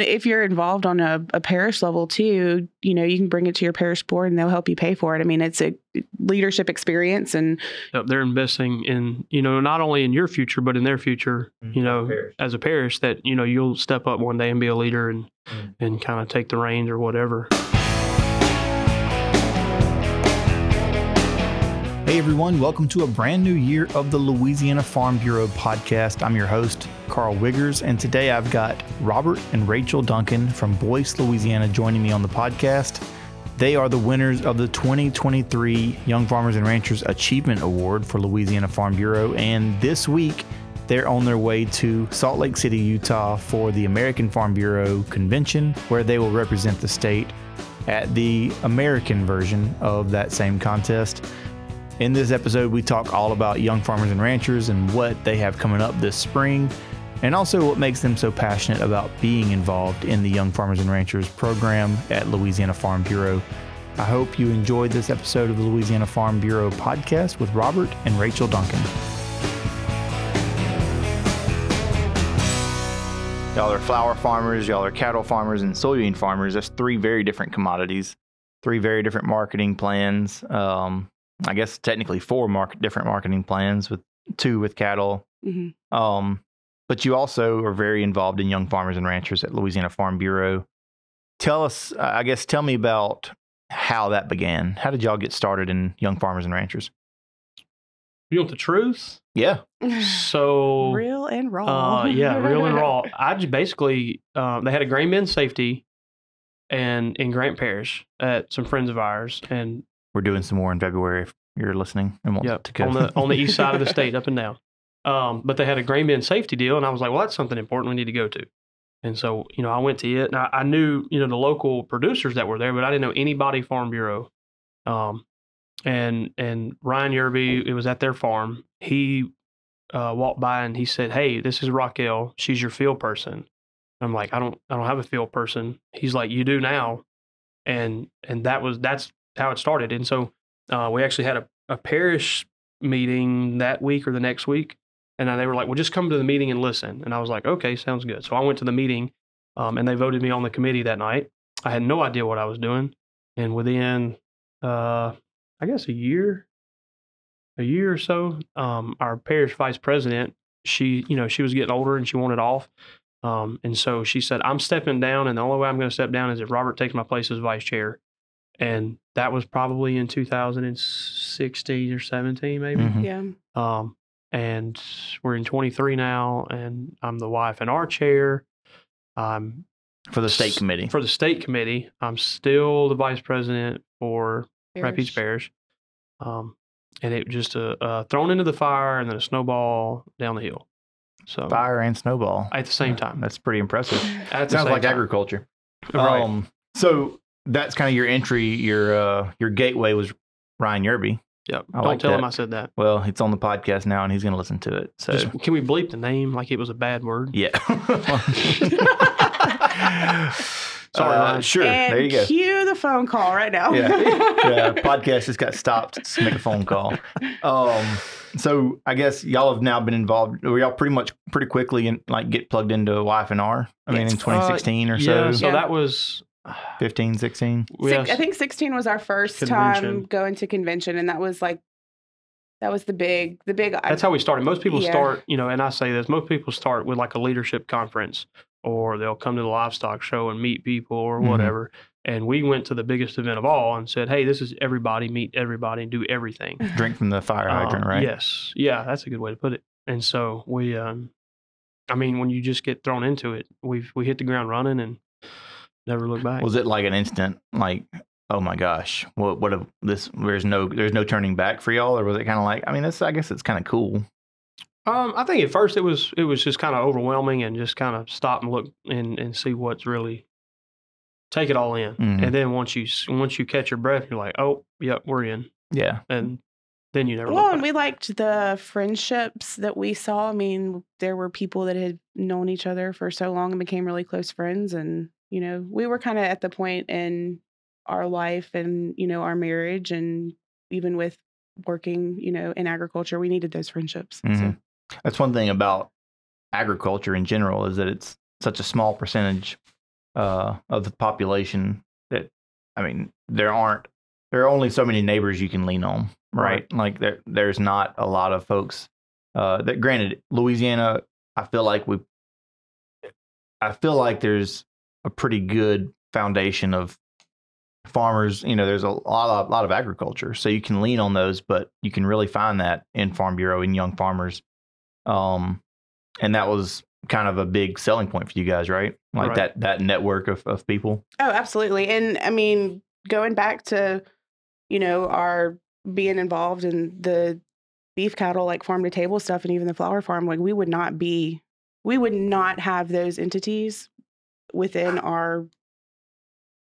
If you're involved on a, a parish level too, you know, you can bring it to your parish board and they'll help you pay for it. I mean, it's a leadership experience and Yep, they're investing in you know not only in your future but in their future. Mhm. You know, Parish. as a parish, that you know you'll step up one day and be a leader and Mm. and kind of take the reins or whatever. Hey everyone, welcome to a brand new year of the Louisiana Farm Bureau podcast. I'm your host, Carl Wiggers, and today I've got Robert and Rachel Duncan from Boyce, Louisiana, joining me on the podcast. They are the winners of the 2023 Young Farmers and Ranchers Achievement Award for Louisiana Farm Bureau, and this week they're on their way to Salt Lake City, Utah for the American Farm Bureau convention, where they will represent the state at the American version of that same contest. In this episode, we talk all about young farmers and ranchers and what they have coming up this spring, and also what makes them so passionate about being involved in the Young Farmers and Ranchers program at Louisiana Farm Bureau. I hope you enjoyed this episode of the Louisiana Farm Bureau podcast with Robert and Rachel Duncan. Y'all are flower farmers, y'all are cattle farmers, and soybean farmers. That's three very different commodities, three very different marketing plans. Um, I guess technically four market different marketing plans with two with cattle. mhm. Um, but you also are very involved in young farmers and ranchers at Louisiana Farm Bureau. Tell us, I guess, tell me about how that began. How did y'all get started in young farmers and ranchers? You want the truth? Yeah. So real and raw. Uh, yeah, real and raw. I just basically um, they had a grain bin safety, and in Grant Parish at some friends of ours, and We're doing some more in February if you're listening and want yeah, to go. on the on the east side of the state, up and down. Um, but they had a grain bin safety deal, and I was like, well, that's something important we need to go to. And so, you know, I went to it, and I, I knew, you know, the local producers that were there, but I didn't know anybody Farm Bureau. Um, and and Ryan Yerby, it was at their farm. He uh, walked by and he said, "Hey, this is Raquel. She's your field person." I'm like, "I don't, I don't have a field person." He's like, "You do now," and and that was that's how it started. And so uh, we actually had a, a parish meeting that week or the next week, and they were like, "Well, just come to the meeting and listen." And I was like, "Okay, sounds good." So I went to the meeting, um, and they voted me on the committee that night. I had no idea what I was doing, and within, uh, I guess a year, a year or so, um, our parish vice president, she, you know, she was getting older and she wanted off. Um, and so she said, I'm stepping down, and the only way I'm going to step down is if Robert takes my place as vice chair. And that was probably in 2016 or 17, maybe. Mhm. yeah. Um, and we're in 23 now, and I'm the wife in our chair. I'm for the state s- committee. for the state committee. I'm still the vice president for Rapides Parish. Um, and it just uh, uh, thrown into the fire and then a snowball down the hill. So Fire and snowball. at the same time. That's pretty impressive. At Sounds like time. agriculture. Right. Um, so that's kind of your entry. Your uh, your gateway was Ryan Yerby. yep. I Don't like tell him. I said that. Well, it's on the podcast now, and he's going to listen to it. So Just, can we bleep the name like it was a bad word? yeah. Sorry, Uh, Ryan. sure. and there you go. Cue the phone call right now. Yeah. yeah, podcast just got stopped. Let's make a phone call. Um, so I guess y'all have now been involved. Were y'all pretty much pretty quickly and like get plugged into YF&R? I mean, in 2016 or Yeah, so, so Yeah. that was 15, 16. Six, have- I think 16 was our first Convention. time going to convention, and that was like, that was the big, the big. That's how we started. Most people Yeah. start, you know, and I say this, most people start with like a leadership conference or they'll come to the livestock show and meet people or Mhm. whatever. And we went to the biggest event of all and said, hey, this is everybody, meet everybody and do everything. Drink from the fire hydrant, Um, right? Yes. Yeah, that's a good way to put it. And so we, um, I mean, when you just get thrown into it, we've, we hit the ground running and never look back. Was it like an instant, like, oh my gosh, what, what, a, this, there's no, there's no turning back for y'all? Or was it kind of like, I mean, this, I guess it's kind of cool. Um, I think at first it was it was just kind of overwhelming and just kind of stop and look and, and see what's really take it all in. Mhm. And then once you once you catch your breath, you're like, oh, yep, we're in. Yeah. And then you never Well, and we liked the friendships that we saw. I mean, there were people that had known each other for so long and became really close friends. And, you know, we were kind of at the point in our life and, you know, our marriage and even with working, you know, in agriculture, we needed those friendships. So, Mhm. That's one thing about agriculture in general is that it's such a small percentage uh, of the population that I mean, there aren't there are only so many neighbors you can lean on, right? Right. Like there there's not a lot of folks uh, that granted Louisiana, I feel like we I feel like there's a pretty good foundation of farmers, you know, there's a lot of lot of agriculture. So you can lean on those, but you can really find that in Farm Bureau and young farmers. Um and that was kind of a big selling point for you guys, right? Like Right. that that network of, of people. Oh, absolutely. And I mean, going back to, you know, our being involved in the beef cattle, like farm to table stuff, and even the flower farm, like we would not be, we would not have those entities within our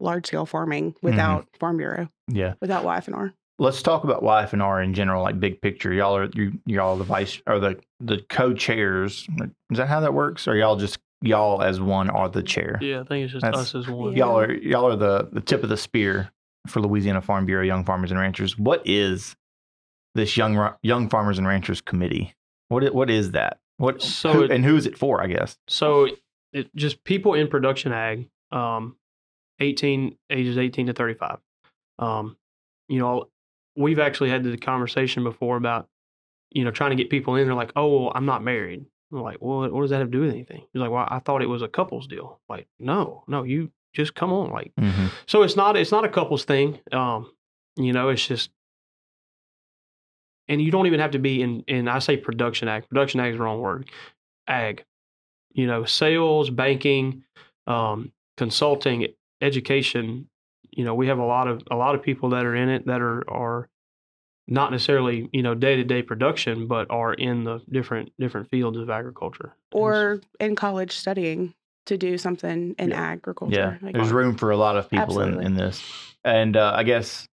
large scale farming mm-hmm. without Farm Bureau, Yeah. without YF&R. Let's talk about YF&R in general, like big picture. Y'all are you y'all the vice or the the co-chairs. Is that how that works? Or y'all just y'all as one are the chair? Yeah, I think it's just That's- us as one. Y'all are y'all are the the tip of the spear for Louisiana Farm Bureau Young Farmers and Ranchers. What is this young young farmers and ranchers committee? What what is that? What So who, it- and who is it for? I guess. So it just people in production ag, um, eighteen ages eighteen to thirty five. Um, you know, we've actually had the conversation before about, you know, trying to get people in. They're like, "Oh, well, I'm not married." I'm like, "Well, what does that have to do with anything?" He's like, "Well, I thought it was a couples deal." Like, no, no, you just come on. Like, Mm-hmm. so it's not it's not a couples thing. Um, you know, it's just and you don't even have to be in in I say production ag. Production ag is the wrong word. Ag. You know, sales, banking, um, consulting, education, you know, we have a lot of a lot of people that are in it that are are not necessarily, you know, day-to-day production, but are in the different different fields of agriculture. Or in college studying to do something in Yeah. agriculture. Yeah, Like, there's room for a lot of people in, in this. And uh, I guess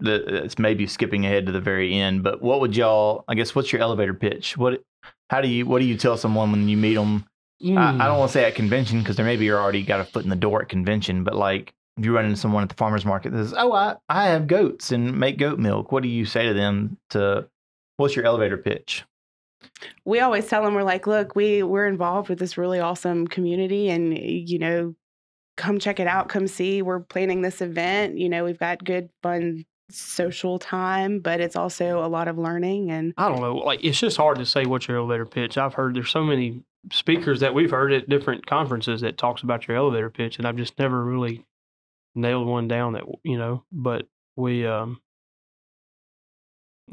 the, it's maybe skipping ahead to the very end, but what would y'all? I guess what's your elevator pitch? What? How do you? What do you tell someone when you meet them? I, I Mm. don't want to say at convention because there maybe you're already got a foot in the door at convention, but like if you run into someone at the farmers market that says, "Oh, I I have goats and make goat milk," what do you say to them? To what's your elevator pitch? we always tell them we're like look we we're involved with this really awesome community and you know come check it out come see we're planning this event you know we've got good fun social time but it's also a lot of learning and I don't know. Like it's just hard to say what's your elevator pitch. I've heard there's so many speakers that we've heard at different conferences that talks about your elevator pitch, and I've just never really nailed one down that you know. But we um.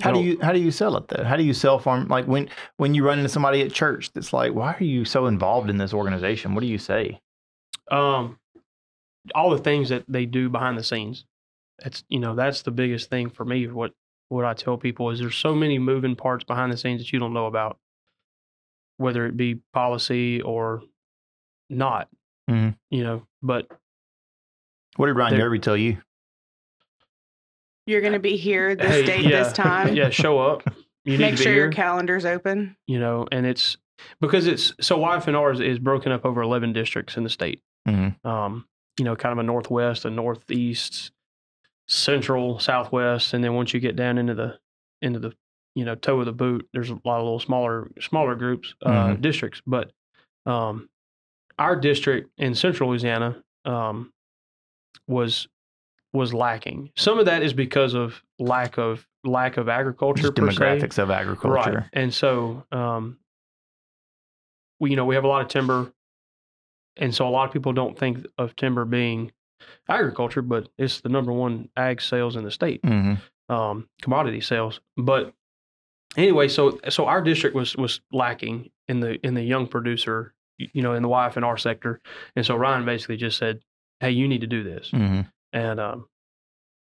How do you how do you sell it though? How do you sell farm like when when you run into somebody at church that's like, why are you so involved in this organization? What do you say? um all the things that they do behind the scenes that's you know that's the biggest thing for me what what i tell people is there's so many moving parts behind the scenes that you don't know about whether it be policy or not Mhm. you know but What did Ryan There- Yerby tell you? you're going to be here this hey, date yeah, this time yeah show up you need make to be sure here your calendar's open you know and it's because it's so YF&R is, is broken up over 11 districts in the state Mhm. um, you know, kind of a northwest, a northeast, central, southwest, and then once you get down into the into the you know toe of the boot, there's a lot of little smaller smaller groups uh, Mhm. districts. But um, our district in central Louisiana um, was was lacking. Some of that is because of lack of lack of agriculture Just per se. demographics of agriculture. Right. And so, um, we, you know, we have a lot of timber. And so a lot of people don't think of timber being agriculture, but it's the number one ag sales in the state, hmm um, commodity sales. But anyway, so, so our district was, was lacking in the, in the young producer, you know, in the YF&R sector. And so Ryan basically just said, Hey, you need to do this. hmm And um,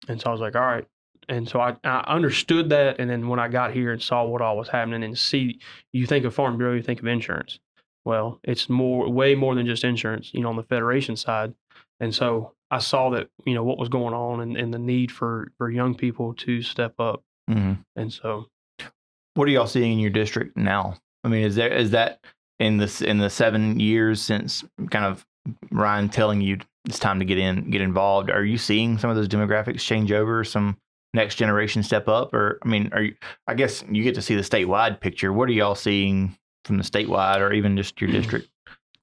and so I was like, all right. And so I, I understood that. And then when I got here and saw what all was happening and see, you think of Farm Bureau, you think of insurance. Well, it's more, way more than just insurance, you know, on the federation side. And so I saw that, you know, what was going on and, and the need for, for young people to step up. hmm And so, What are y'all seeing in your district now? I mean, is there is that in this in the seven years since kind of Ryan telling you it's time to get in, get involved? Are you seeing some of those demographics change over? Some next generation step up, or I mean, are you? I guess you get to see the statewide picture. What are y'all seeing from the statewide, or even just your district?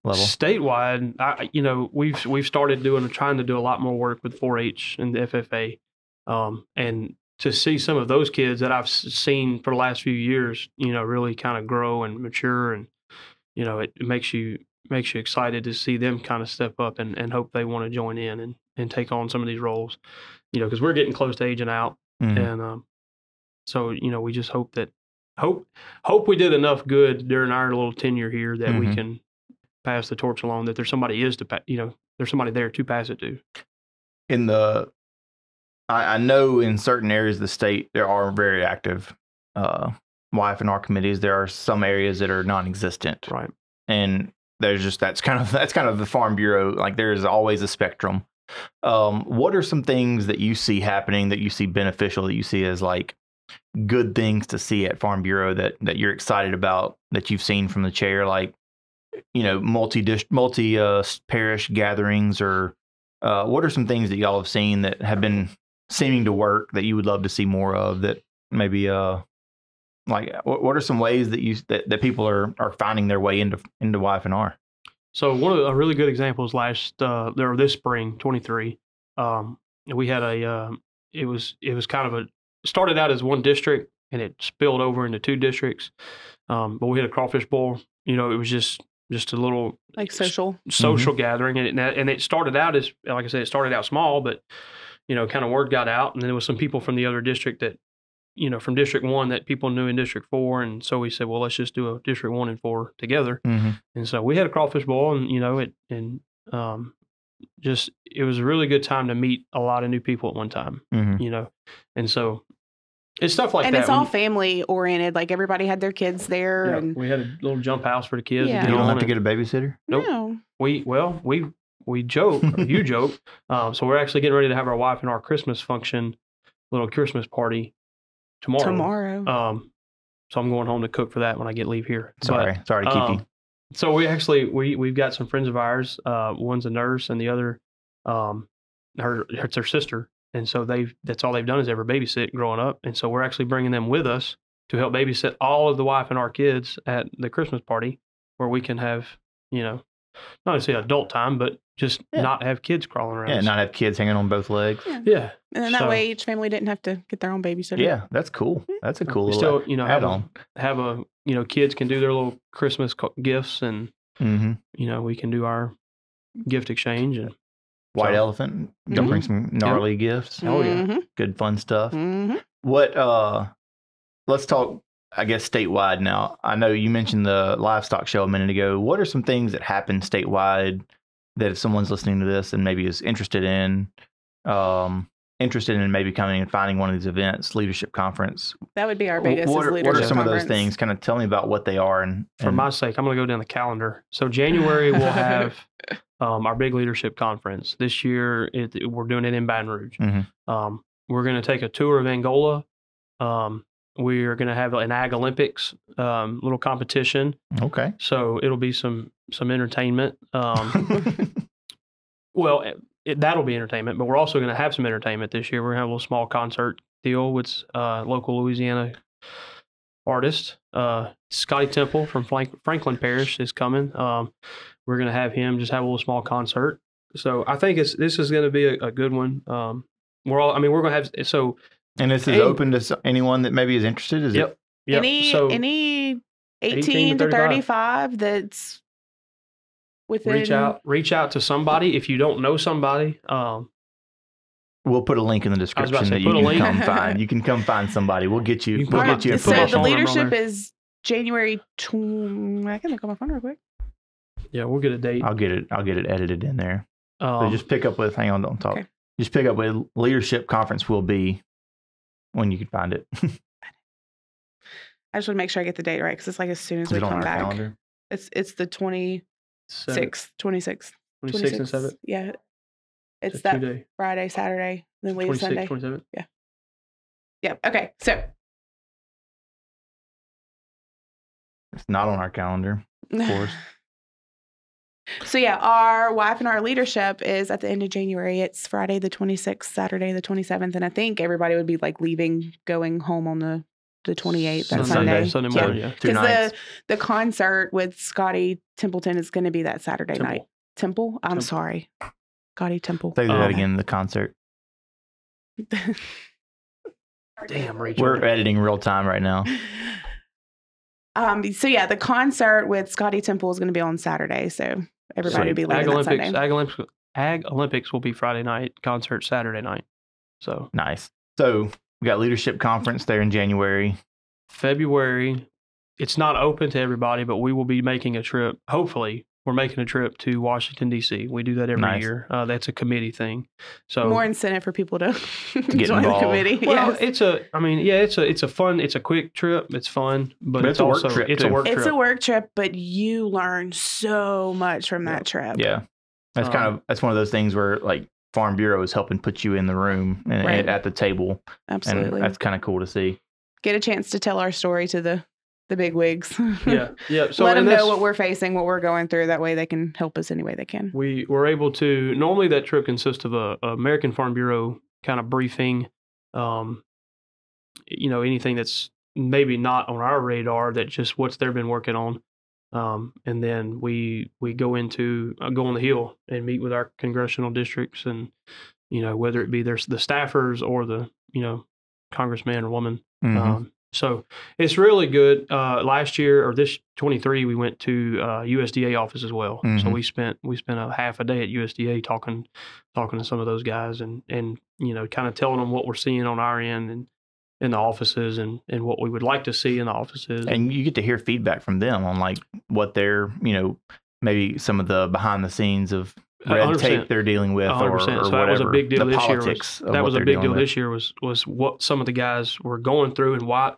level? statewide, I, you know, we've we've started doing trying to do a lot more work with 4-H and the FFA, um, and to see some of those kids that I've seen for the last few years, you know, really kind of grow and mature, and you know, it, it makes you makes you excited to see them kind of step up and, and hope they want to join in and, and take on some of these roles, you know, because we're getting close to aging out, Mhm. and um, so you know, we just hope that hope hope we did enough good during our little tenure here that we Mhm. can pass the torch along. That there's somebody is to pa- you know there's somebody there to pass it to. in the I, I know in certain areas of the state there are very active uh YF&R committees. There are some areas that are non existent. Right. And there's just that's kind of that's kind of the farm bureau. Like there's always a spectrum. Um, what are some things that you see happening that you see beneficial that you see as like good things to see at Farm Bureau that that you're excited about that you've seen from the chair, like you know multi dish multi uh, parish gatherings or uh, what are some things that y'all have seen that have been seeming to work that you would love to see more of that maybe uh like what, what are some ways that you that, that people are are finding their way into into YF&R So one of the, a really good examples last uh, or this spring, 23. Um, we had a um, it was it was kind of a started out as one district and it spilled over into two districts. Um, but we had a crawfish boil. You know, it was just just a little like social. social gathering, and it, and it started out as like I said, it started out small, but you know, kind of word got out, and then there was some people from the other district that you know from District One that people knew in District Four, and so we said, well, let's just do a District One and Four together. mm-hmm. And so we had a crawfish boil, and you know it, and um, just it was a really good time to meet a lot of new people at one time, Mm-hmm. you know, and so it's stuff like and that. And it's all family oriented. Like everybody had their kids there, yeah, and we had a little jump house for the kids. Yeah. you don't have to get a babysitter Nope. no, we well we we joke or you joke. Um, so we're actually getting ready to have our YF&R christmas function little christmas party tomorrow. Tomorrow. um so i'm going home to cook for that when i get leave here. But, sorry sorry to keep um, you so we actually we we've got some friends of ours uh one's a nurse and the other um her it's her sister. And so they've that's all they've done is ever babysit growing up. And so we're actually bringing them with us to help babysit all of the YF&R kids at the christmas party where we can have you know not to say adult time but just Yeah. not have kids crawling around yeah not have kids hanging on both legs yeah. yeah and then that so- way each family didn't have to get their own babysitter. yeah that's cool that's a cool we little still you know add have a, on have a you know kids can do their little christmas gifts and mm-hmm. you know we can do our gift exchange and white So- elephant go bring some gnarly gifts Oh, yeah. Mhm, good fun stuff mhm. What uh let's talk I guess statewide now. I know you mentioned the livestock show a minute ago. What are some things that happen statewide that if someone's listening to this and maybe is interested in um interested in maybe coming and finding one of these events, leadership conference. That would be our wh- biggest. What is are, what are leadership some of those things? Kind of tell me about what they are and, for my sake, I'm going to go down the calendar. So January we'll have um, our big leadership conference. This year it, we're doing it in Baton Rouge. Mhm. Um, we're going to take a tour of Angola. Um, we're going to have an Ag Olympics um, little competition. Okay. So it'll be some some entertainment. Um, well, it, it, that'll be entertainment, but we're also going to have some entertainment this year. We're going to have a little small concert deal with uh, local Louisiana artist. Uh, Scotty Temple from Frank, Franklin Parish is coming. Um, we're going to have him just have a little small concert. So I think it's this is going to be a, a good one. Um, we're all. I mean, we're going to have so. And this is And- open to anyone that maybe is interested. Is Yep. Yep. Any so any 18 18, to to 35. 35 that's within reach out, reach out to somebody if you don't know somebody. Um. We'll put a link in the was about to description say, that you can link. come find. You can come find somebody. We'll get you. You we'll get you so the phone number on leadership is January. Tw- I can look on my phone real quick. yeah, we'll get a date. I'll get it. I'll get it edited in there. So Um, just pick up with. Hang on, don't talk. Okay. Just pick up with leadership conference will be when you can find it. I just want to make sure I get the date right because it's like as soon as Is we it on come our back. calendar? It's it's the twenty sixth, twenty sixth, twenty sixth and 7th. Yeah, it's Just that. Friday, Saturday, then leave 26th, Sunday. 27th. Yeah. Okay. So It's not on our calendar. Of course. So yeah, our YF&R leadership is at the end of January. It's Friday the 26th, Saturday the 27th, and I think everybody would be like leaving, going home on the the 28th. That Sunday. Sunday. Sunday morning. Yeah. Because nights. the the concert with Scotty Templeton is going to be that Saturday Temple. night. Temple. I'm Temple. sorry, Scotty Temple. Say that Um, again. The concert. Damn, Rachel. We're editing real time right now. um. So yeah, the concert with Scotty Temple is going to be on Saturday. So everybody will be Ag leaving that Olympics, Sunday. Ag Olympics, Ag Olympics will be Friday night. Concert Saturday night. So Nice. So we got leadership conference there in January. February, it's not open to everybody, but we will be making a trip. Hopefully, we're making a trip to Washington D.C. We do that every Nice. year. Uh, that's a committee thing. So More incentive for people to, get join involved. the committee. Well, yes. it's a. I mean, yeah, it's a. It's a fun. It's a quick trip. It's fun, but, But it's, it's a work also trip, it's too. a work it's trip. a work trip, but you learn so much from that trip. Yeah. That's Um, kind of that's one of those things where like Farm Bureau is helping put you in the room and, Right. and at the table, absolutely. and that's kind of cool to see. Get a chance to tell our story to the the big wigs. yeah, yeah. So Let them know what we're facing, what we're going through. That way, they can help us any way they can. we were able to normally that trip consists of a, a American Farm Bureau kind of briefing, um, you know, anything that's maybe not on our radar that just what's they've been working on, um, and then we we go into uh, go on the hill and meet with our congressional districts and you know whether it be their the staffers or the you know congressman or woman Mhm. um, so it's really good. Uh, last year or this 23, we went to uh, USDA office as well. So Mhm. we spent we spent a half a day at USDA talking talking to some of those guys and and you know kind of telling them what we're seeing on our end and in the offices and and what we would like to see in the offices. and you get to hear feedback from them on like what they're you know maybe some of the behind the scenes of red hundred tape they're dealing with A or, or. So whatever. that was a big deal the this year. politics Was, that was a big deal with. this year. Was was what some of the guys were going through and what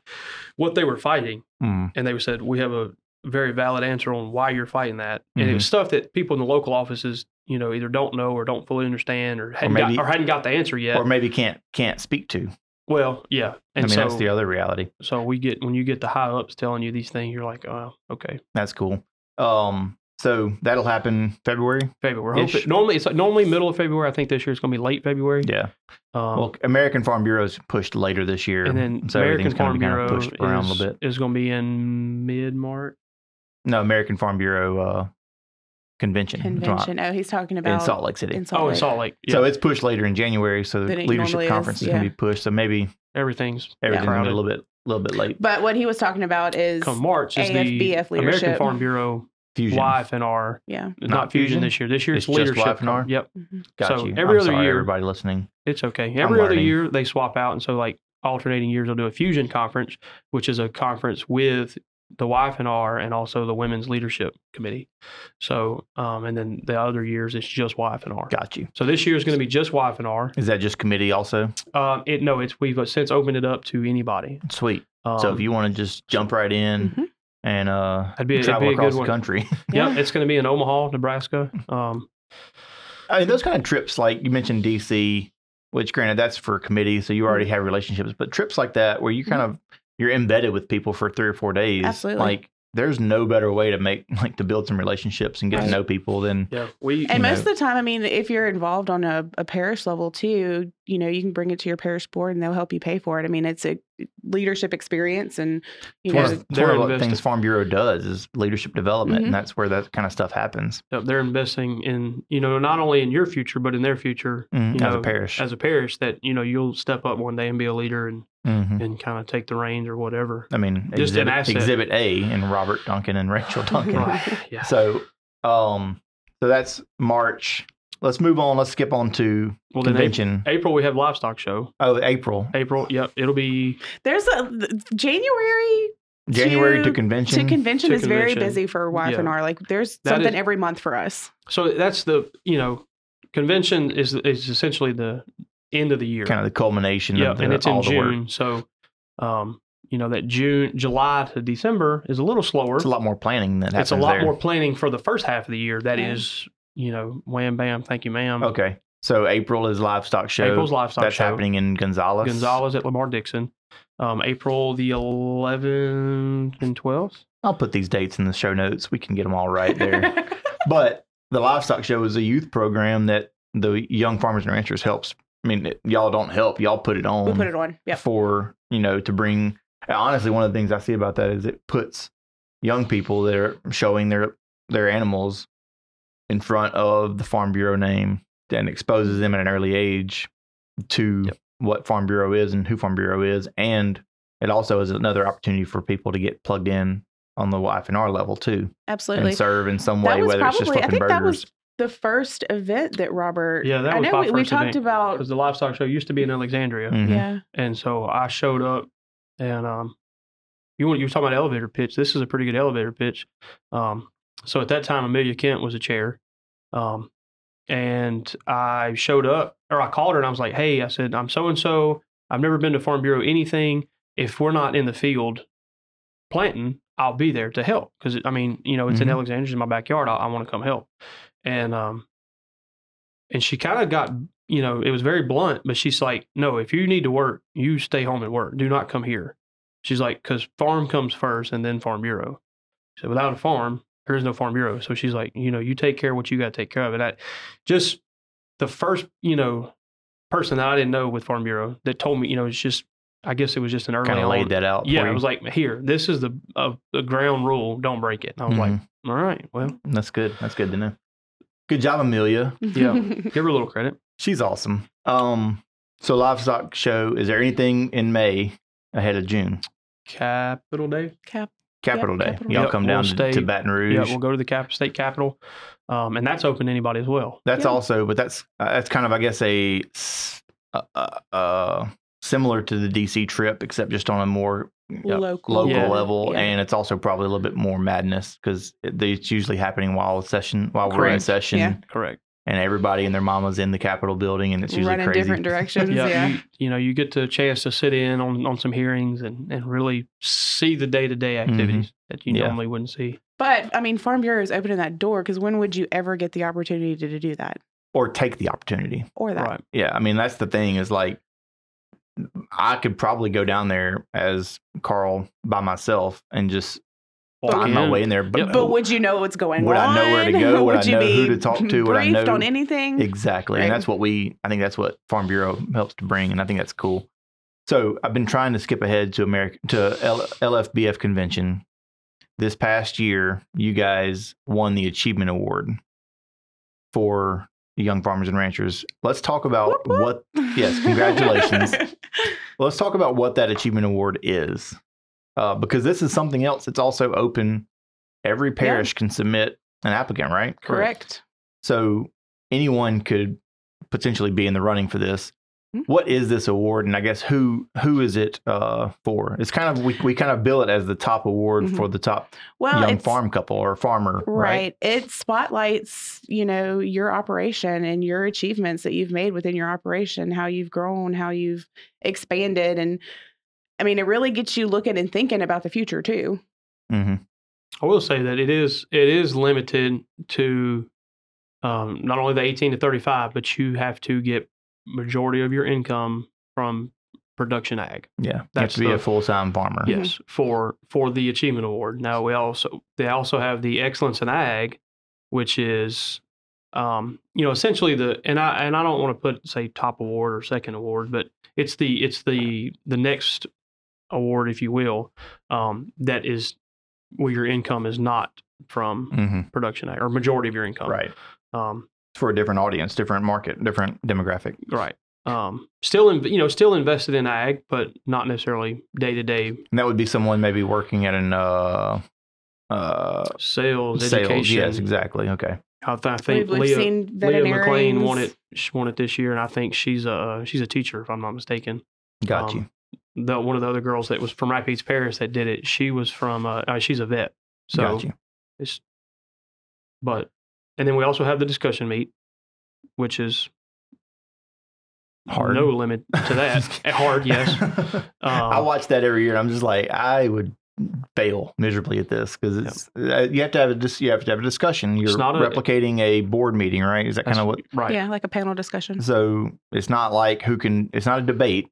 what they were fighting. Mm, and they said we have a very valid answer on why you're fighting that and it was stuff that people in the local offices you know either don't know or don't fully understand or hadn't, maybe- got, or hadn't got the answer yet or maybe can't can't speak to. well yeah and I mean so that's the other reality. so we get when you get the high ups telling you these things you're like oh okay That's cool. Um, so that'll happen February. February. We're hoping, normally it's like normally middle of February. I think this year it's going to be late February. Yeah. Um, well, American Farm Bureau's pushed later this year, and then so American everything's going Farm to be kind Bureau of pushed around a is, little bit. is going to be in mid March. No, American Farm Bureau uh, convention, Convention. Oh, he's talking about in Salt Lake City. in Salt Oh, in Lake. Salt Lake. Yeah, So it's pushed later in January. So the leadership normally is, conference is, going yeah. to be pushed. So maybe everything's everything's going to be crowded. a little bit, a little bit late. But what he was talking about is Come March is the AFBF American. Farm Bureau Fusion. YF and R. yeah. Not, Not Fusion, Fusion? this year. This year It's it's, just leadership. YF&R? Yep. Mhm. Got so you. every I'm other sorry, year- everybody listening. It's okay. Every other learning. year they swap out, and so like alternating years, they'll do a fusion conference, which is a conference with the YF&R, and also the Women's Leadership Committee. So, um, and then the other years it's just YF&R. Got you. So this year is going to be just YF&R. Is that just committee also? Um, it no, it's we've since opened it up to anybody. Sweet. Um, so if you want to just jump right in Mhm. And uh, That'd be- it'd travel be a good across the one. country. yep, it's going to be in Omaha, Nebraska. Um, I mean, those kind of trips, like you mentioned DC, which granted that's for committee, so you already have relationships, but trips like that where you kind of you're embedded with people for three or four days. Absolutely. Like there's no better way to make like to build some relationships and get Right. to know people than yeah, we And most know. of the time, I mean, if you're involved on a, a parish level too, you know, you can bring it to your parish board and they'll help you pay for it. I mean, it's a leadership experience and, you it's know, of, it's they're one of the things Farm Bureau does is leadership development, Mhm. and that's where that kind of stuff happens Yep, they're investing in you know not only in your future but in their future Mhm, you as a parish. as a parish that you know you'll step up one day and be a leader and Mhm. and kind of take the reins or whatever. I mean, Just an exhibit, asset. exhibit A in Robert Duncan and Rachel Duncan. Right. Yeah. So, um, so that's March. Let's move on. Let's skip on to Well, then April, convention. April we have livestock show. Oh, April, April, yep, it'll be there's a January January to, To- convention. to convention To is very busy for wife Yeah. and R. Like there's That something is- every month for us. so that's the you know convention is is essentially the end of the year. kind of the culmination yeah, of the, and it's all in the work. June. So, um, you know that June, July to December is a little slower. It's a lot more planning that It's a lot there. more planning for the first half of the year. That Yeah. is, you know, wham bam, thank you, ma'am. Okay, so April is livestock show. April's livestock that's show. happening in Gonzales. Gonzalez at Lamar Dixon. Um, April the 11th and 12th. I'll put these dates in the show notes. We can get them all right there. but the livestock show is a youth program that the young farmers and ranchers helps. I mean, it- y'all don't help. Y'all put it on. we put it on. Yep. for you know to bring honestly, one of the things I see about that is it puts young people that are showing their their animals in front of the Farm Bureau name and exposes them at an early age to Yep. what Farm Bureau is and who Farm Bureau is, and it also is another opportunity for people to get plugged in on the YF&R level too Absolutely. and serve in some way, was whether it's just probably- I fucking think that burgers. was the first event that Robert. Yeah, that I know my we, we first talked event. about. because the livestock show used to be in Alexandria, Mhm. Yeah. and so I showed up, and um, you want you were talking about elevator pitch. This is a pretty good elevator pitch. Um, so at that time, Amelia Kent was a chair, um, and I showed up, or I called her, and I was like, "Hey, I said I'm so and so. I've never been to Farm Bureau anything. If we're not in the field planting, I'll be there to help because I mean, you know, it's in Mhm. Alexandria, it's in my backyard. I, I want to come help." And um, and she kind of got you know it was very blunt but she's like no if you need to work you stay home and work do not come here she's like because farm comes first and then farm bureau so without a farm there is no farm bureau so she's like you know you take care of what you got to take care of and that just the first you know person that i didn't know with farm bureau that told me you know it's just i guess it was just an early kind of laid that out. yeah it was like here this is the uh, the ground rule don't break it and i was like Mhm. all right well that's good. That's good to know. Good job, Amelia. Yeah. give her a little credit She's awesome. Um, so livestock show. Is there anything in May ahead of June? capital day Cap. Capital Day. Capital Y'all Yep, come down to, to Baton Rouge. Yeah, we'll go to the cap, state capital, um, and that's open to anybody as well. That's Yeah. also, but that's uh, that's kind of, I guess, a s- uh, uh, uh, similar to the DC trip, except just on a more mm, Local. local Yeah. level, Yeah. and it's also probably a little bit more madness because it, it's usually happening while session, while we're in session, Yeah. Correct. and everybody and their mamas in the Capitol building, and it's usually Run in crazy. different directions. Yeah, Yeah. You, you know, you get the chance to sit in on, on some hearings and, and really see the day to day activities that you Yeah. normally wouldn't see. But I mean, Farm Bureau is opening that door because when would you ever get the opportunity to, to do that or take the opportunity. or that? Right. Yeah, I mean that's the thing is like I could probably go down there as Carl by myself and just Walk find my way in there. But, Yep. But would you know what's going Would on? I know where to go? Would I you know be who to talk to? Would I briefed know- on anything? exactly, Right. and that's what we. I think that's what Farm Bureau helps to bring, and I think that's cool. So I've been trying to skip ahead to America to L, LFBF convention. This past year, you guys won the achievement award for young farmers and ranchers. Let's talk about what Yes, congratulations. let's talk about what that achievement award is uh, because this is something else it's also open every parish can submit an applicant right Correct. so anyone could potentially be in the running for this. What is this award and i guess who who is it uh, for it's kind of we, we kind of bill it as the top award Mhm. for the top Well, young farm couple or farmer right, Right. It spotlights, you know, your operation and your achievements that you've made within your operation, how you've grown, how you've expanded. And I mean, it really gets you looking and thinking about the future too. hmm I will say that it is it is limited to um, not only the 18 to 35, but you have to get majority of your income from production ag. yeah you have That's to be a full-time farmer Yes, for for the achievement award. Now we also they also have the excellence in ag, which is um, you know essentially the and I and I don't want to put say top award or second award, but it's the it's the the next award, if you will, um, that is where your income is not from hmm production ag or majority of your income. right Um, for a different audience different market different demographic right. Um, still, in, you know, still invested in ag, but not necessarily day to day And that would be someone maybe working at an uh uh sales, sales. education. Yes, exactly. Okay. I, th- I think We've, we've Leah, seen Leah McLean won it. She won it this year, and I think she's a she's a teacher, if I'm not mistaken. Got Um, you. The one of the other girls that was from Rapides Parish that did it, she was from uh, uh, she's a vet. So Got you. it's but and then we also have the discussion meet, which is Hard. no limit to that. Hard, yes. I Um, watch that every year, and I'm just like, I would fail miserably at this because it's uh, you have to have a dis- you have to have a discussion. You're not a- replicating a board meeting, right? Is that kind of what? right. Yeah, like a panel discussion. So it's not like who can. It's not a debate.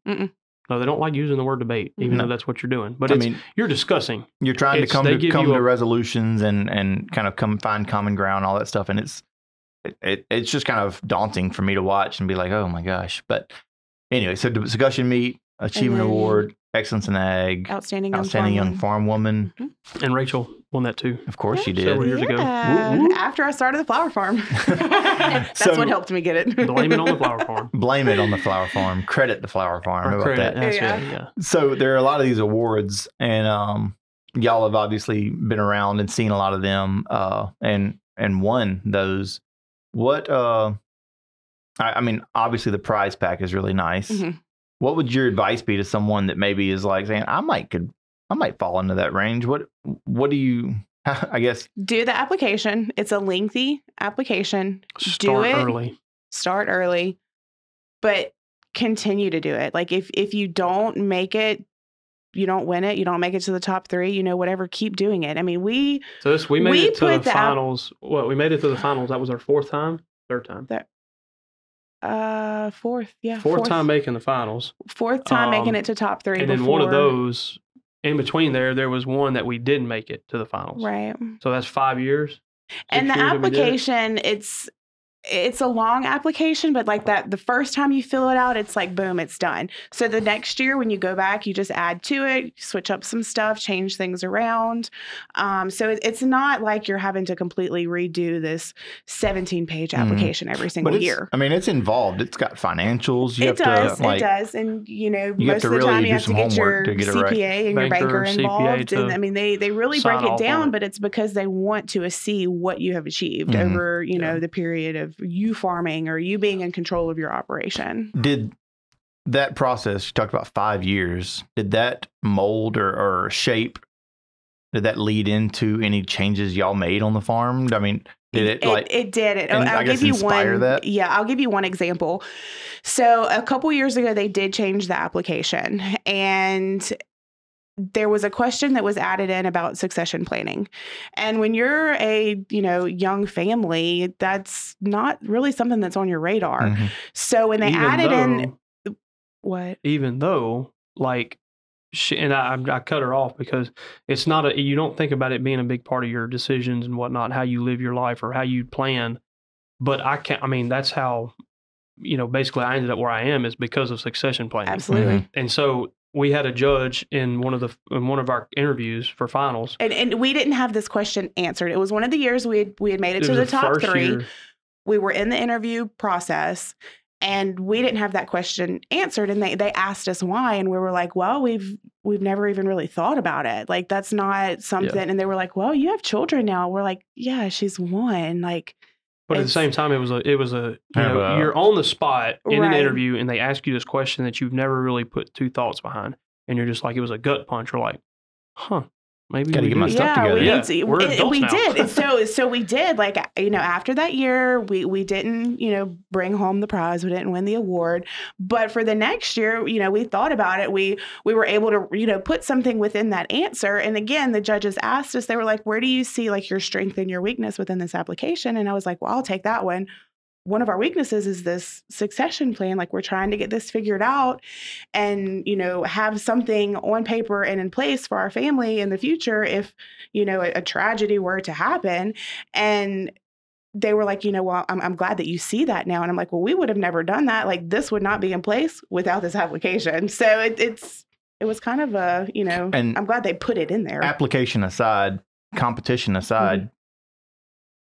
No, they don't like using the word debate, even No. though that's what you're doing. But I it's, mean, you're discussing. you're trying to come to come to a- resolutions and and kind of come find common ground, all that stuff, and it's it, it it's just kind of daunting for me to watch and be like, oh my gosh. But anyway, so discussion meet, achievement award. Excellence in Ag, Outstanding Outstanding Young farm Farm Woman. And Rachel won that too. Of course, she Several did. years ago. Yeah, Woo, woo. After I started the flower farm. That's So- what helped me get it. Blame it on the flower farm. Blame it on the flower farm. Credit the flower farm. Or about credit. that? That's Yeah. it. Yeah. So there are a lot of these awards, and um, y'all have obviously been around and seen a lot of them, uh, and and won those. What? Uh, I, I mean, obviously the prize pack is really nice. Mhm. What would your advice be to someone that maybe is like saying, "I might could, I might fall into that range"? What? What do you? I guess Do the application. It's a lengthy application. Start it. early. Start early, but continue to do it. Like if if you don't make it, you don't win it. You don't make it to the top three. You know, whatever. Keep doing it. I mean, we So this we made We it to the put the app- finals. What we made it to the finals. That was our fourth time, third time, uh fourth, yeah, fourth, time making the finals. fourth time making Um, it to top three. And then one of those in between there, there was one that we didn't make it to the finals. right? So that's five years. and the six years that we did it. application it's it's a long application but like that the first time you fill it out it's like boom it's done so the next year when you go back you just add to it switch up some stuff change things around um, so it, it's not like you're having to completely redo this 17 page Mhm. application every single year I mean, it's involved. It's got financials. You it have does. to like. it does, and you know, you most of the really time you have to get your to get it right. CPA and your Banker, banker involved, and I mean, they they really break it down, it. but it's because they want to see what you have achieved Mhm. over you know Yeah. the period of you farming or you being in control of your operation. Did that process you talked about five years? Did that mold or, or shape? Did that lead into any changes y'all made on the farm? I mean, did it, like it did it. and I'll I guess give you inspire one. that? Yeah, I'll give you one example. So a couple years ago, they did change the application, and there was a question that was added in about succession planning. And when you're a you know young family, that's not really something that's on your radar. Mhm. So when they Even added in what even though like she, and I, I cut her off because it's not a you don't think about it being a big part of your decisions and whatnot how you live your life or how you plan but i can't i mean that's how you know basically i ended up where i am is because of succession planning absolutely. and so we had a judge in one of the in one of our interviews for finals And, and we didn't have this question answered. It was one of the years we had, we had made it, to was the top three. year. we were in the interview process and we didn't have that question answered and they, they asked us why and we were like well we've we've never even really thought about it like that's not something and they were like well you have children now we're like yeah she's one like But at the same time, it was a it was a you know a, you're on the spot in an interview, and they ask you this question that you've never really put two thoughts behind, and you're just like it was a gut punch. You're like, huh, maybe Gotta we get do my stuff yeah, together. we Yeah, need to, we're and adults we now. did. So so we did. Like you know, after that year, we we didn't you know bring home the prize. We didn't win the award. But for the next year, you know, we thought about it. We we were able to you know put something within that answer. And again, the judges asked us. They were like, "Where do you see like your strength and your weakness within this application?" And I was like, "Well, I'll take that one." One of our weaknesses is this succession plan. Like we're trying to get this figured out and, you know, have something on paper and in place for our family in the future if, you know, a, a tragedy were to happen. And they were like, you know, well, I'm, I'm glad that you see that now. And I'm like, well, we would have never done that. Like this would not be in place without this application. So it, it's, it was kind of a, you know, And- I'm glad they put it in there. application aside, competition mm-hmm. aside,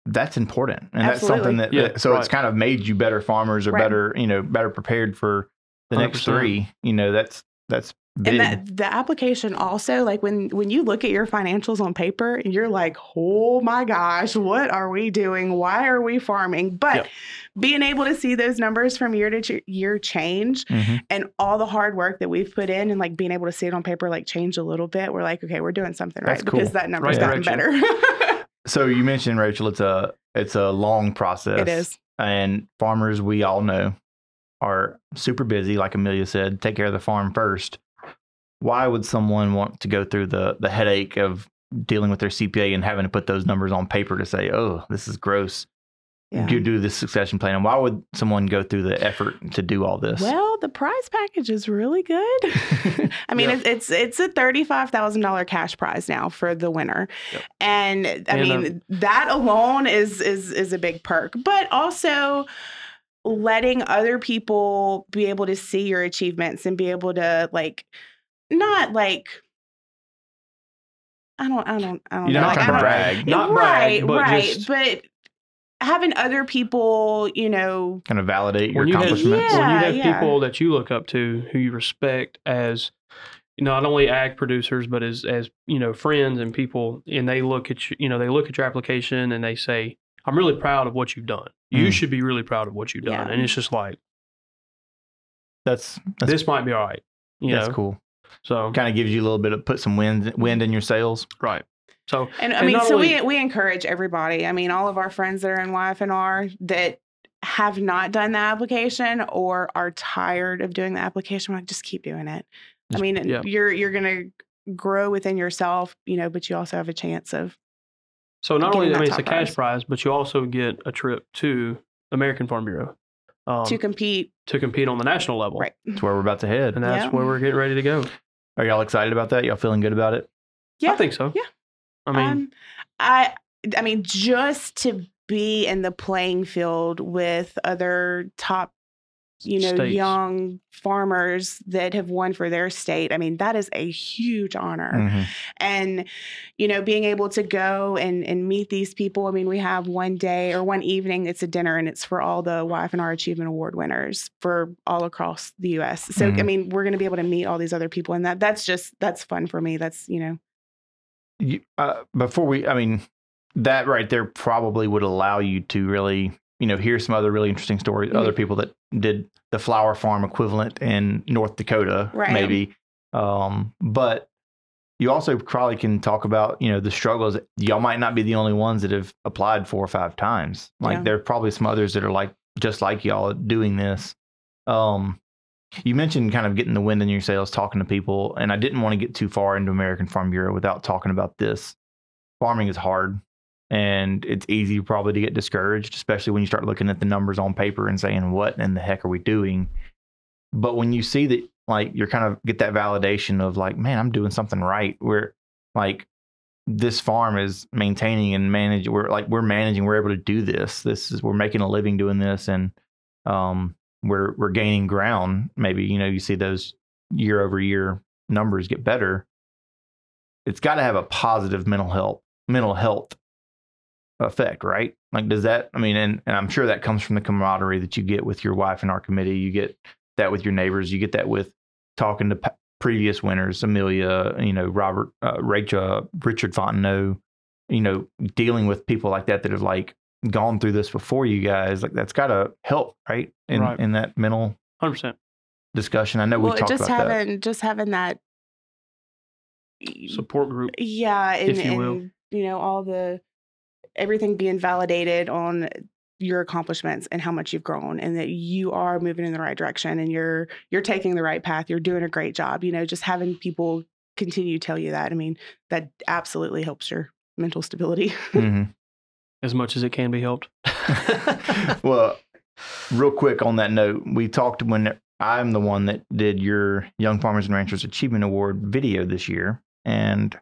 that's important, and that's something that. Yeah, that- so it's kind of made you better farmers or Right. better, you know, better prepared for the next 100%. three. You know, that's that's big. And that the application also, like when when you look at your financials on paper, you're like, oh my gosh, what are we doing? Why are we farming? But Yep. being able to see those numbers from year to year change Mhm. and all the hard work that we've put in and like being able to see it on paper like change a little bit, we're like, okay, we're doing something That's right because cool. that number's Right gotten direction. better. So you mentioned Rachel, it's a it's a long process. it is. and farmers we all know are super busy. Like Amelia said, take care of the farm first. Why would someone want to go through the the headache of dealing with their CPA and having to put those numbers on paper to say, "Oh, this is gross"? Yeah. Do do this succession plan. And why would someone go through the effort to do all this? Well, the prize package is really good. I mean, Yeah. it's it's it's a thirty five thousand dollar cash prize now for the winner, Yep. and I And, uh, mean that alone is is is a big perk. But also letting other people be able to see your achievements and be able to like not like I don't I don't I don't You're know. not like, trying to brag, Not right, brag, but right. just- but having other people, you know, kind of validate your when you have, accomplishments. Yeah, when you have yeah. people that you look up to who you respect as you know, not only ag producers but as as you know friends and people and they look at you you know they look at your application and they say i'm really proud of what you've done you Mm. should be really proud of what you've done Yeah. and it's just like That's that's, this might be all right you that's know cool. so Kind of gives you a little bit of put some wind wind in your sails. right so and I And mean, so only- we we encourage everybody. I mean, all of our friends that are in YF&R that have not done the application or are tired of doing the application, we're like just keep doing it. I mean, yeah. you're you're gonna grow within yourself, you know, but you also have a chance of so not only i mean it's a top cash prize. prize but you also get a trip to american farm bureau um, to compete. to compete on the national level Right. That's where we're about to head. and that's Yeah. where we're getting ready to go Are y'all excited about that? Y'all feeling good about it? Yeah. i think so Yeah. I mean um, I I mean, just to be in the playing field with other top, you know, States. young farmers that have won for their state. I mean, that is a huge honor. Mhm. And, you know, being able to go and and meet these people. I mean, we have one day or one evening. It's a dinner, and it's for all the YF&R Achievement Award winners for all across the U.S. So, I Mhm. mean, we're going to be able to meet all these other people, and that that's just that's fun for me. That's you know, You, uh, before we, I mean, that right there probably would allow you to really, you know, hear some other really interesting stories. Mhm. Other people that did the flower farm equivalent in North Dakota, Right. maybe. Um, but you also probably can talk about, you know, the struggles. Y'all might not be the only ones that have applied four or five times. Like Yeah. there are probably some others that are like just like y'all doing this. Um, you mentioned kind of getting the wind in your sails, talking to people, and I didn't want to get too far into American Farm Bureau without talking about this. Farming is hard, and it's easy probably to get discouraged, especially when you start looking at the numbers on paper and saying, "What in the heck are we doing?" But when you see that, like, you're kind of get that validation of like, "Man, I'm doing something right." Where like this farm is maintaining and managing. We're like we're managing. We're able to do this. This is we're making a living doing this, and um, we're we're gaining ground. Maybe you know you see those year over year numbers get better. It's got to have a positive mental health mental health effect, right? Like, does that? I mean, and and I'm sure that comes from the camaraderie that you get with your wife and our committee. You get that with your neighbors. You get that with talking to p- previous winners, Amelia, you know, Robert, uh, Rachel, Richard Fontenot. You know, dealing with people like that that have like gone through this before you guys. Like, that's got to help, right? In Right. in that mental 100% discussion. I know we well, talked just about that. having just having that. support group yeah and, if you will. and you know all the everything being validated on your accomplishments and how much you've grown and that you are moving in the right direction and you're you're taking the right path you're doing a great job you know just having people continue to tell you that i mean that absolutely helps your mental stability Mhm. As much as it can be helped. well, real quick on that note, we talked when I'm the one that did your Young Farmers and Ranchers Achievement Award video this year, and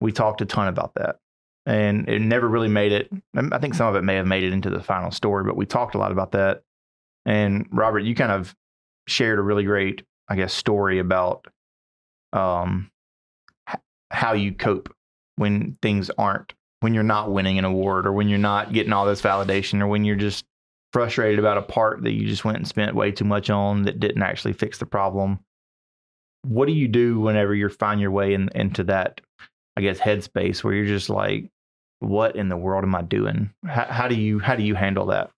we talked a ton about that. And it never really made it. I think some of it may have made it into the final story, but we talked a lot about that. And Robert, you kind of shared a really great, I guess, story about um, h- how you cope when things aren't, when you're not winning an award or when you're not getting all this validation or when you're just frustrated about a part that you just went and spent way too much on that didn't actually fix the problem. What do you do whenever you find your way in, into that, I guess, headspace where you're just like, what in the world am I doing? How, how do you how do you handle that?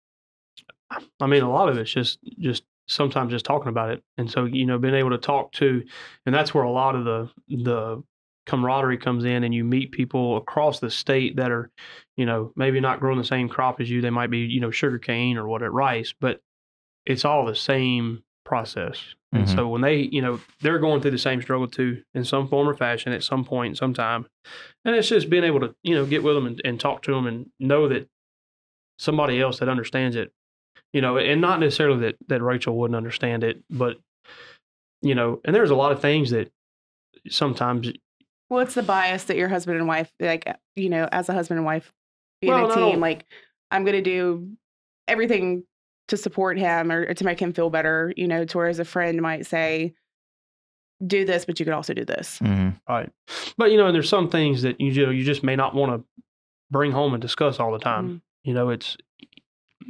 I mean, a lot of it's just just sometimes just talking about it, and so you know, being able to talk to, and that's where a lot of the the camaraderie comes in, and you meet people across the state that are, you know, maybe not growing the same crop as you. They might be, you know, sugar cane or what at rice, but it's all the same process. And Mhm. so when they, you know, they're going through the same struggle too, in some form or fashion, at some point, sometime, and it's just being able to, you know, get with them and, and talk to them and know that somebody else that understands it you know, and not necessarily that that Rachel wouldn't understand it, but you know, and there's a lot of things that sometimes well it's the bias that your husband and wife like you know as a husband and wife being Well, a no. team like i'm going to do everything to support him or, to make him feel better you know to whereas a friend might say do this, but you could also do this. hmm Right. But you know, there's some things that you know you just may not want to bring home and discuss all the time. Mm. You know, it's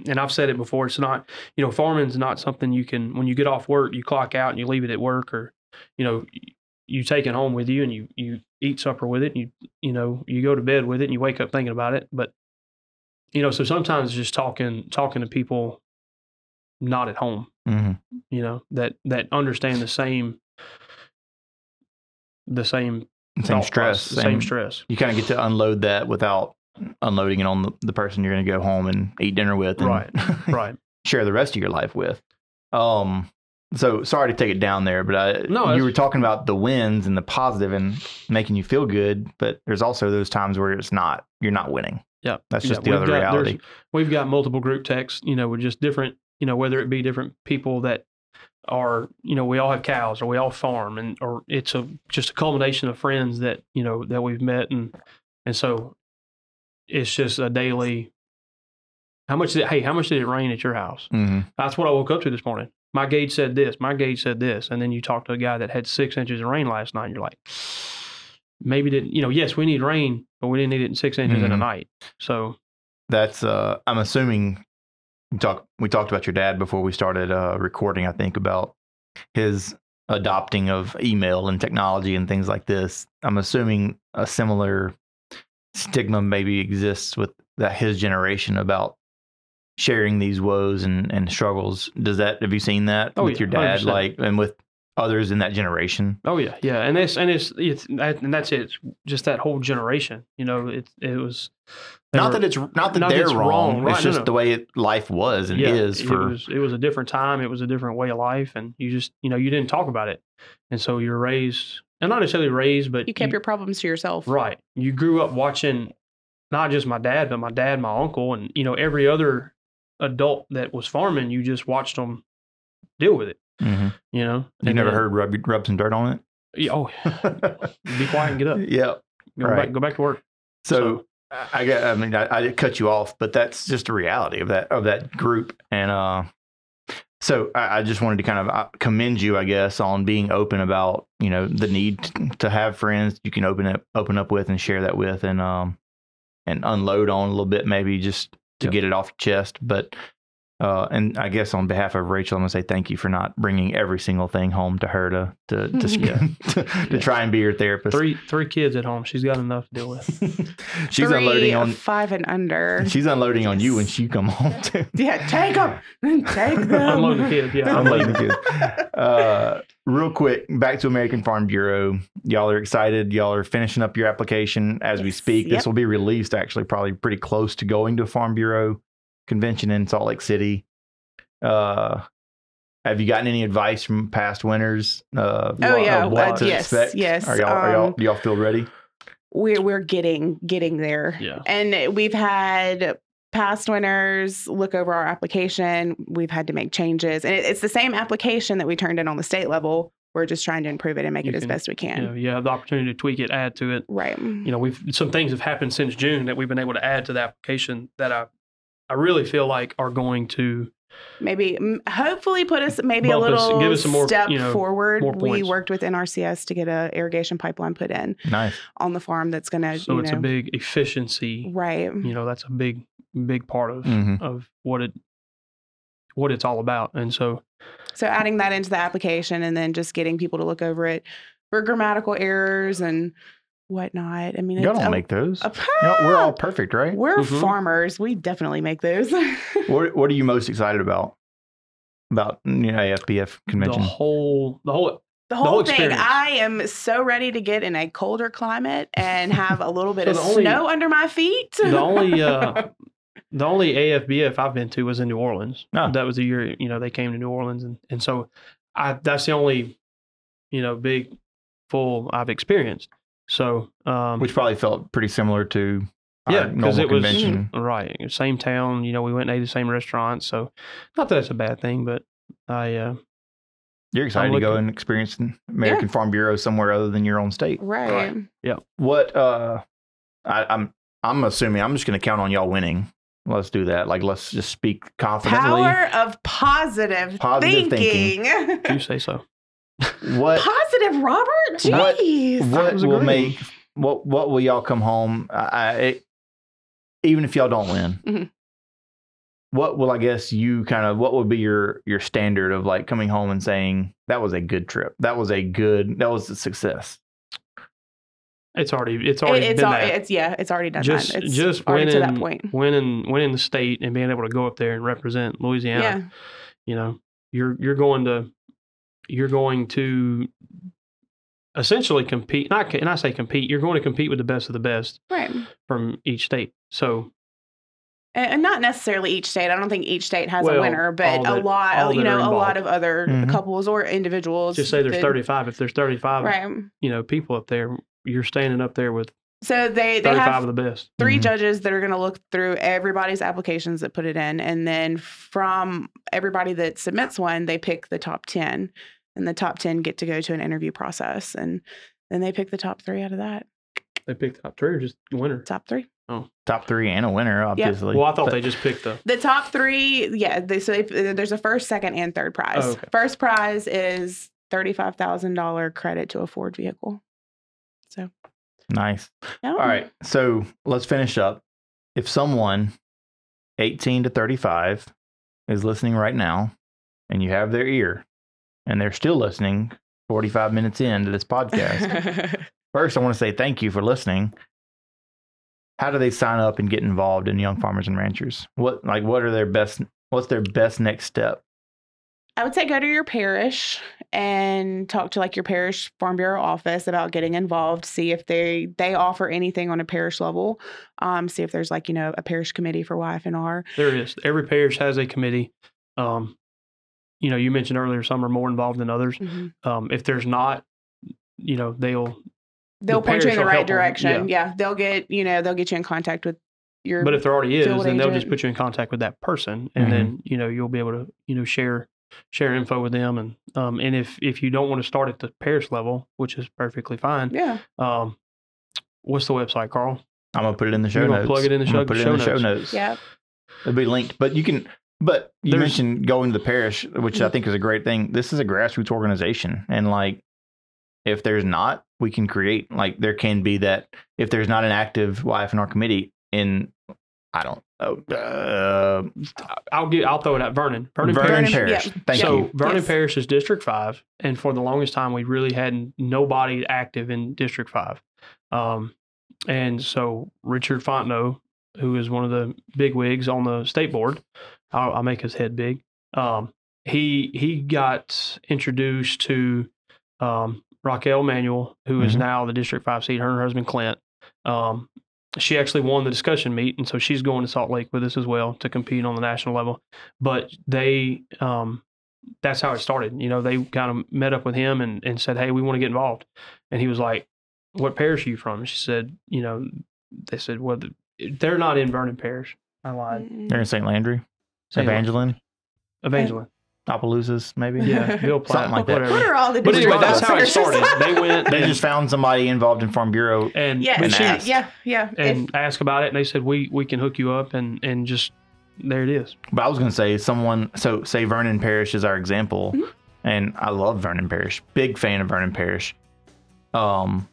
and I've said it before, it's not, you know, farming's not something you can when you get off work, you clock out and you leave it at work or you know, you take it home with you and you you eat supper with it and you you know, you go to bed with it and you wake up thinking about it. But you know, so sometimes just talking talking to people not at home hmm you know that that understand the same the same Same stress. process, the same stress You kind of get to unload that without unloading it on the, the person you're going to go home and eat dinner with and Right. right share the rest of your life with. Um, so sorry to take it down there, but I, No, you were talking about the wins and the positive and making you feel good, but there's also those times where it's not, you're not winning. yeah That's Yeah, just the other got- reality. we've got multiple group texts you know with just different you know whether it be different people that are you know we all have cows or we all farm and or it's a just a culmination of friends that you know that we've met and and so it's just a daily how much did hey how much did it rain at your house hmm That's what I woke up to this morning. My gauge said this. My gauge said this. And then you talk to a guy that had six inches of rain last night. And you're like, maybe didn't, you know, yes, we need rain, but we didn't need it in six inches in a Mhm. night. So, That's, uh, I'm assuming we talk, we talked about your dad before we started, uh, recording, I think about his adopting of email and technology and things like this. I'm assuming a similar stigma maybe exists with that his generation about sharing these woes and, and struggles. Does that have you seen that Oh, with yeah, your dad 100%. like and with others in that generation? oh yeah, yeah. And it's, and it's, it's, and that's it. It's just that whole generation, you know, it, it was Not were- that it's not that not they're it's wrong. wrong, It's right, no, just no. the way it, life was and yeah, is for it was, it was a different time. It was a different way of life. And you just, you know, you didn't talk about it. And so you're raised, and not necessarily raised, but You kept your problems to yourself. Right. You grew up watching not just my dad, but my dad, my uncle, and you know every other adult that was farming. You just watched them deal with it. Mhm. You know. You And never then- heard rub rub some dirt on it. Yeah, Oh, be quiet and get up. yeah. Go Right. back. Go back to work. So, I I get. I mean, I, I cut you off, but that's just a reality of that of that group. And uh, so I, I just wanted to kind of uh, commend you, I guess, on being open about you know the need to have friends you can open up open up with and share that with, and um, and unload on a little bit, maybe just to Yep. get it off your chest. But uh, and I guess on behalf of Rachel, I'm gonna say thank you for not bringing every single thing home to her to to to, Yeah. to, to Yeah. try and be your therapist. Three three kids at home. She's got enough to deal with. She's Three, unloading on five and under. She's unloading on you when she come home too. yeah, take them. Take them. Unload the kids. Yeah, Unloading unload. the kids. Uh, real quick, back to American Farm Bureau. Y'all are excited. Y'all are finishing up your application as we speak. Yep. This will be released actually probably pretty close to going to a Farm Bureau convention in Salt Lake City. Uh, have you gotten any advice from past winners? Uh, Oh, of yeah. what Uh, to yes, expect? yes, Are y'all, are y'all, um, do y'all feel ready? we're we're getting getting there. Yeah. And we've had past winners look over our application. We've had to make changes, and it, it's the same application that we turned in on the state level. We're just trying to improve it and make You it as best we can. You know, you have the opportunity to tweak it, add to it. Right. you know we've some things have happened since June that we've been able to add to the application that I I really feel like are going to Maybe, hopefully, put us maybe a Bump us- little give us some more, step you know, forward. more we worked with NRCS to get a irrigation pipeline put in Nice. on the farm. That's going to, so you it's know, a big efficiency right. you know that's a big big part of Mhm. of what it what it's all about and so So adding that into the application and then just getting people to look over it for grammatical errors and whatnot. I mean, y'all don't a- make those. a- Y'all- we're all perfect, right? we're Mhm. farmers. We definitely make those. What What are you most excited about? About you know AFBF convention? the whole the whole the whole whole thing. experience. I am so ready to get in a colder climate and have a little bit So of only- snow under my feet. the only uh the only AFBF I've been to was in New Orleans. Oh. That was the year you know they came to New Orleans and and so I that's the only you know big full I've experienced. So um which probably felt pretty similar to our yeah, because normal it was right same town. You know, we went and ate the same restaurant, so not that that's a bad thing, but I uh, You're excited to go and experience the American Farm Bureau somewhere other than your own state. right. Yeah. What? Uh, I, I'm I'm assuming I'm just going to count on y'all winning. Let's do that. Like, let's just speak confidently. Power of positive, Positive thinking. you say so. what Positive, Robert. What- Jeez. what was will make what what will y'all come home? I, I, it, even if y'all don't win, Mhm. what will I guess you kind of what would be your your standard of like coming home and saying that was a good trip, that was a good, that was a success. It's already it's It- already it's, been al- that. it's yeah, it's already done. just that. It's just already winning to that point. winning winning the state and being able to go up there and represent Louisiana. Yeah. You know, you're you're going to you're going to essentially compete. Not and I say compete. You're going to compete with the best of the best Right. from each state. So And and not necessarily each state. I don't think each state has Well, a winner, but all a lot, you know, a lot of other Mhm. couples or individuals. just say there's could- 35. If there's 35, Right. you know, people up there, you're standing up there with So they they 35 have of the best. 3 Mhm. judges that are going to look through everybody's applications that put it in, and then from everybody that submits one, they pick the top ten, and the top ten get to go to an interview process, and then they pick the top three out of that. They picked top three or just winner. Top three. Oh, Top three and a winner, obviously. Well, I thought But- they just picked the. The top three, yeah. They, so they, there's a first, second, and third prize. Oh, okay. First prize is thirty-five thousand dollar credit to a Ford vehicle. So, nice. yeah. All right, so let's finish up. If someone 18 to 35 is listening right now, and you have their ear, and they're still listening 45 minutes into this podcast, First, I want to say thank you for listening. How do they sign up and get involved in Young Farmers and Ranchers? What like what are their best what's their best next step? I would say go to your parish and talk to like your parish farm bureau office about getting involved. See if they they offer anything on a parish level. Um, see if there's like you know a parish committee for YF&R. There is. Every parish has a committee. Um, you know, you mentioned earlier some are more involved than others. Um, if there's not, you know, they'll. They'll point you in the right direction. Yeah. they'll get you know they'll get you in contact with your. But if there already is, then they'll just put you in contact with that person, and Mhm. then you know you'll be able to you know share share info with them, and um, and if if you don't want to start at the parish level, which is perfectly fine, yeah, um, what's the website, Carl? I'm gonna put it in the show You're notes. plug it in the show- put it show in the show notes. notes. yeah, It'll be linked. But you can but you There's- mentioned going to the parish, which I think is a great thing. This is a grassroots organization. And like if there's not, we can create like there can be that if there's not an active YF&R committee in I don't know uh, I'll get. I'll throw it at Vernon. Vernon, Vernon Parish. Parish. yeah. Thank so you. Vernon Yes. Parish is District Five, and for the longest time, we really had nobody active in District Five. Um, and so Richard Fontenot, who is one of the big wigs on the state board, I'll, I'll make his head big. Um, he he got introduced to um, Raquel Manuel, who is Mhm. now the District Five seat. Her and her husband Clint. Um, she actually won the discussion meet, and so she's going to Salt Lake with us as well to compete on the national level. But they, um, that's how it started. You know, they kind of met up with him and, and said, "Hey, we want to get involved," and he was like, "What parish are you from?" She said, "You know," they said, "Well, they're not in Vernon Parish." I lied. They're in St. Landry, St. Evangeline, Evangeline. Opelousas, maybe. Yeah, Ville Platte, Something like that. What are all the But anyway, different that's how it started. They went. They just found somebody involved in Farm Bureau. and yeah, and she- asked. yeah, yeah. If- and asked about it, and they said we we can hook you up, and and just there it is. But I was going to say someone. So say Vernon Parish is our example, Mhm. and I love Vernon Parish. Big fan of Vernon Parish. Um,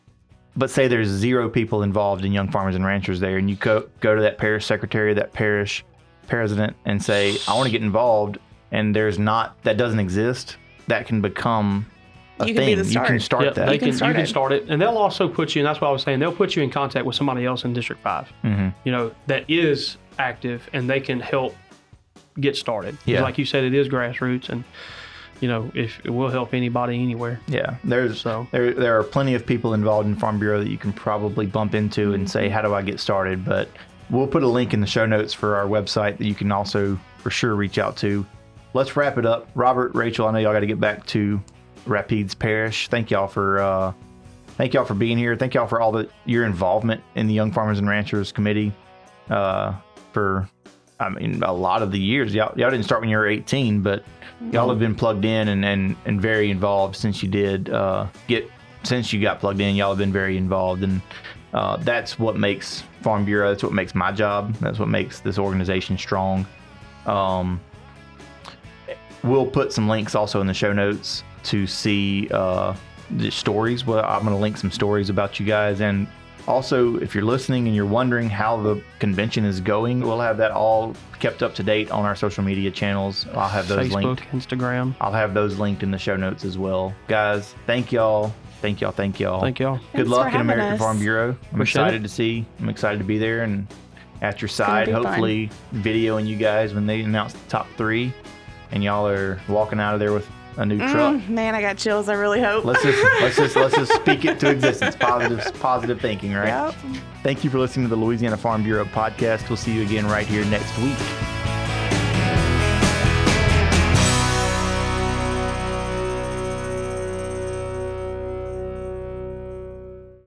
but say there's zero people involved in Young Farmers and Ranchers there, and you go go to that parish secretary, that parish president, and say I want to get involved, and there's not that doesn't exist. That can become a You can thing. be the You can start. start Yeah, that. they You can can, start you can it. start it, and they'll also put you. And that's what I was saying. They'll put you in contact with somebody else in District Five. hmm You know that is active, and they can help get started. Yeah. like you said, it is grassroots, and you know if it will help anybody anywhere. Yeah, there's So there there are plenty of people involved in Farm Bureau that you can probably bump into and say, "How do I get started?" But we'll put a link in the show notes for our website that you can also for sure reach out to. Let's wrap it up. Robert, Rachel, I know y'all got to get back to Rapides Parish. Thank y'all for uh, thank y'all for being here. Thank y'all for all the your involvement in the Young Farmers and Ranchers Committee. Uh, for I mean, a lot of the years. Y'all, y'all didn't start when you were 18, but y'all have been plugged in and, and, and very involved since you did uh, get since you got plugged in. Y'all have been very involved, and uh, that's what makes Farm Bureau. That's what makes my job. That's what makes this organization strong. Um, we'll put some links also in the show notes to see uh, the stories. Well, I'm going to link some stories about you guys. And also, if you're listening and you're wondering how the convention is going, we'll have that all kept up to date on our social media channels. I'll have those Facebook, linked. Instagram. I'll have those linked in the show notes as well. Guys, thank y'all. Thank y'all. Thank y'all. Thank y'all. Good Thanks luck for in American us. Farm Bureau. I'm Appreciate excited it. to see. I'm excited to be there and at your side. be fun. Hopefully, videoing you guys when they announce the top three, and y'all are walking out of there with a new truck. Mm, man, I got chills. I really hope. Let's just let's just let's just speak it to existence. Positive positive thinking, right? Yep. Thank you for listening to the Louisiana Farm Bureau podcast. We'll see you again right here next week.